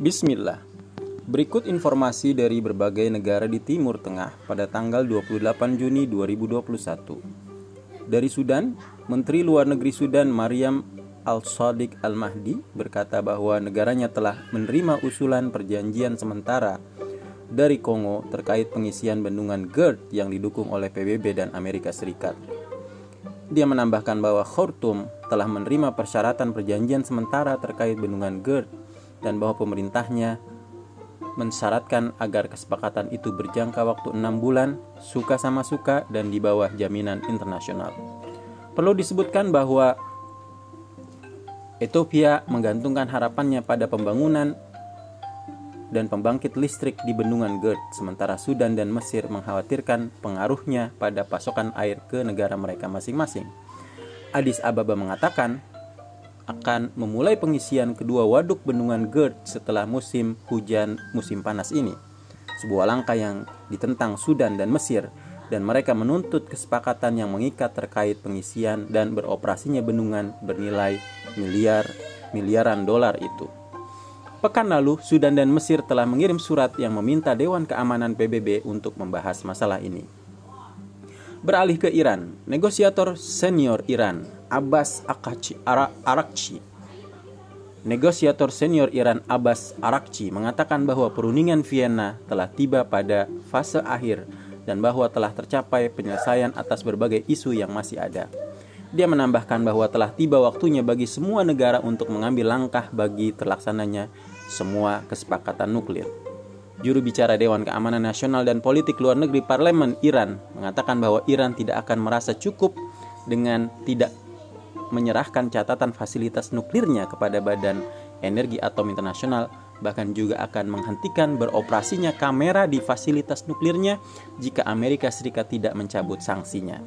Bismillah. Berikut informasi dari berbagai negara di Timur Tengah pada tanggal 28 Juni 2021. Dari Sudan, Menteri Luar Negeri Sudan Mariam Al-Sadiq Al-Mahdi berkata bahwa negaranya telah menerima usulan perjanjian sementara dari Kongo terkait pengisian bendungan GERD yang didukung oleh PBB dan Amerika Serikat. Dia menambahkan bahwa Khartoum telah menerima persyaratan perjanjian sementara terkait bendungan GERD dan bahwa pemerintahnya mensyaratkan agar kesepakatan itu berjangka waktu enam bulan, suka sama suka, dan di bawah jaminan internasional. Perlu disebutkan bahwa Ethiopia menggantungkan harapannya pada pembangunan dan pembangkit listrik di bendungan GERD, sementara Sudan dan Mesir mengkhawatirkan pengaruhnya pada pasokan air ke negara mereka masing-masing. Addis Ababa mengatakan akan memulai pengisian kedua waduk bendungan GERD setelah musim hujan musim panas ini. Sebuah langkah yang ditentang Sudan dan Mesir dan mereka menuntut kesepakatan yang mengikat terkait pengisian dan beroperasinya bendungan bernilai miliar miliaran dolar itu. Pekan lalu, Sudan dan Mesir telah mengirim surat yang meminta Dewan Keamanan PBB untuk membahas masalah ini. Beralih ke Iran, negosiator senior Iran Abbas Akachi, Arakci. Negosiator senior Iran Abbas Arakci mengatakan bahwa perundingan Vienna telah tiba pada fase akhir dan bahwa telah tercapai penyelesaian atas berbagai isu yang masih ada. Dia menambahkan bahwa telah tiba waktunya bagi semua negara untuk mengambil langkah bagi terlaksananya semua kesepakatan nuklir. Juru bicara Dewan Keamanan Nasional dan Politik Luar Negeri Parlemen Iran mengatakan bahwa Iran tidak akan merasa cukup dengan tidak menyerahkan catatan fasilitas nuklirnya kepada Badan Energi Atom Internasional bahkan juga akan menghentikan beroperasinya kamera di fasilitas nuklirnya jika Amerika Serikat tidak mencabut sanksinya.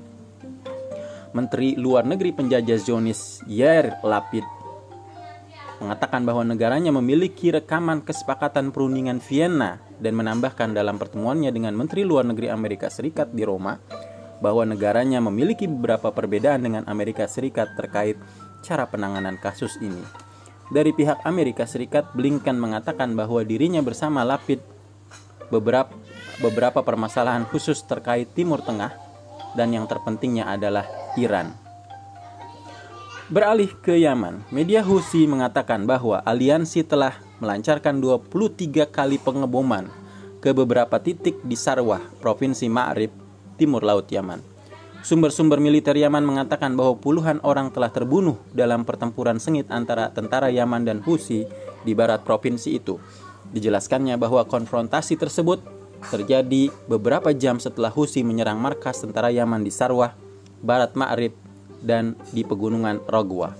Menteri Luar Negeri penjajah Zionis Yair Lapid mengatakan bahwa negaranya memiliki rekaman kesepakatan perundingan Vienna dan menambahkan dalam pertemuannya dengan Menteri Luar Negeri Amerika Serikat di Roma bahwa negaranya memiliki beberapa perbedaan dengan Amerika Serikat terkait cara penanganan kasus ini. Dari pihak Amerika Serikat, Blinken mengatakan bahwa dirinya bersama Lapid beberapa beberapa permasalahan khusus terkait Timur Tengah dan yang terpentingnya adalah Iran. Beralih ke Yaman, media Husi mengatakan bahwa aliansi telah melancarkan 23 kali pengeboman ke beberapa titik di Sarwah, Provinsi Ma'rib, timur laut Yaman. Sumber-sumber militer Yaman mengatakan bahwa puluhan orang telah terbunuh dalam pertempuran sengit antara tentara Yaman dan Husi di barat provinsi itu. Dijelaskannya bahwa konfrontasi tersebut terjadi beberapa jam setelah Husi menyerang markas tentara Yaman di Sarwah, barat Ma'rib, dan di pegunungan Rogwa.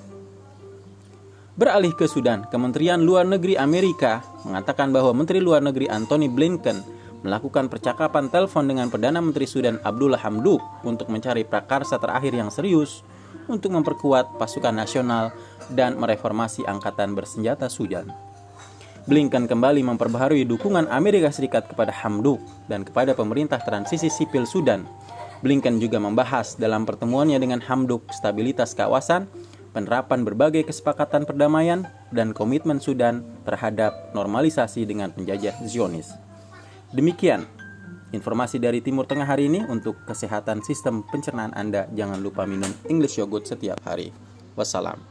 Beralih ke Sudan, Kementerian Luar Negeri Amerika mengatakan bahwa Menteri Luar Negeri Anthony Blinken melakukan percakapan telepon dengan Perdana Menteri Sudan Abdullah Hamduk untuk mencari prakarsa terakhir yang serius untuk memperkuat pasukan nasional dan mereformasi angkatan bersenjata Sudan. Blinken kembali memperbaharui dukungan Amerika Serikat kepada Hamduk dan kepada pemerintah transisi sipil Sudan. Blinken juga membahas dalam pertemuannya dengan Hamduk stabilitas kawasan, penerapan berbagai kesepakatan perdamaian, dan komitmen Sudan terhadap normalisasi dengan penjajah Zionis. Demikian informasi dari Timur Tengah hari ini untuk kesehatan sistem pencernaan Anda. Jangan lupa minum English yogurt setiap hari. Wassalam.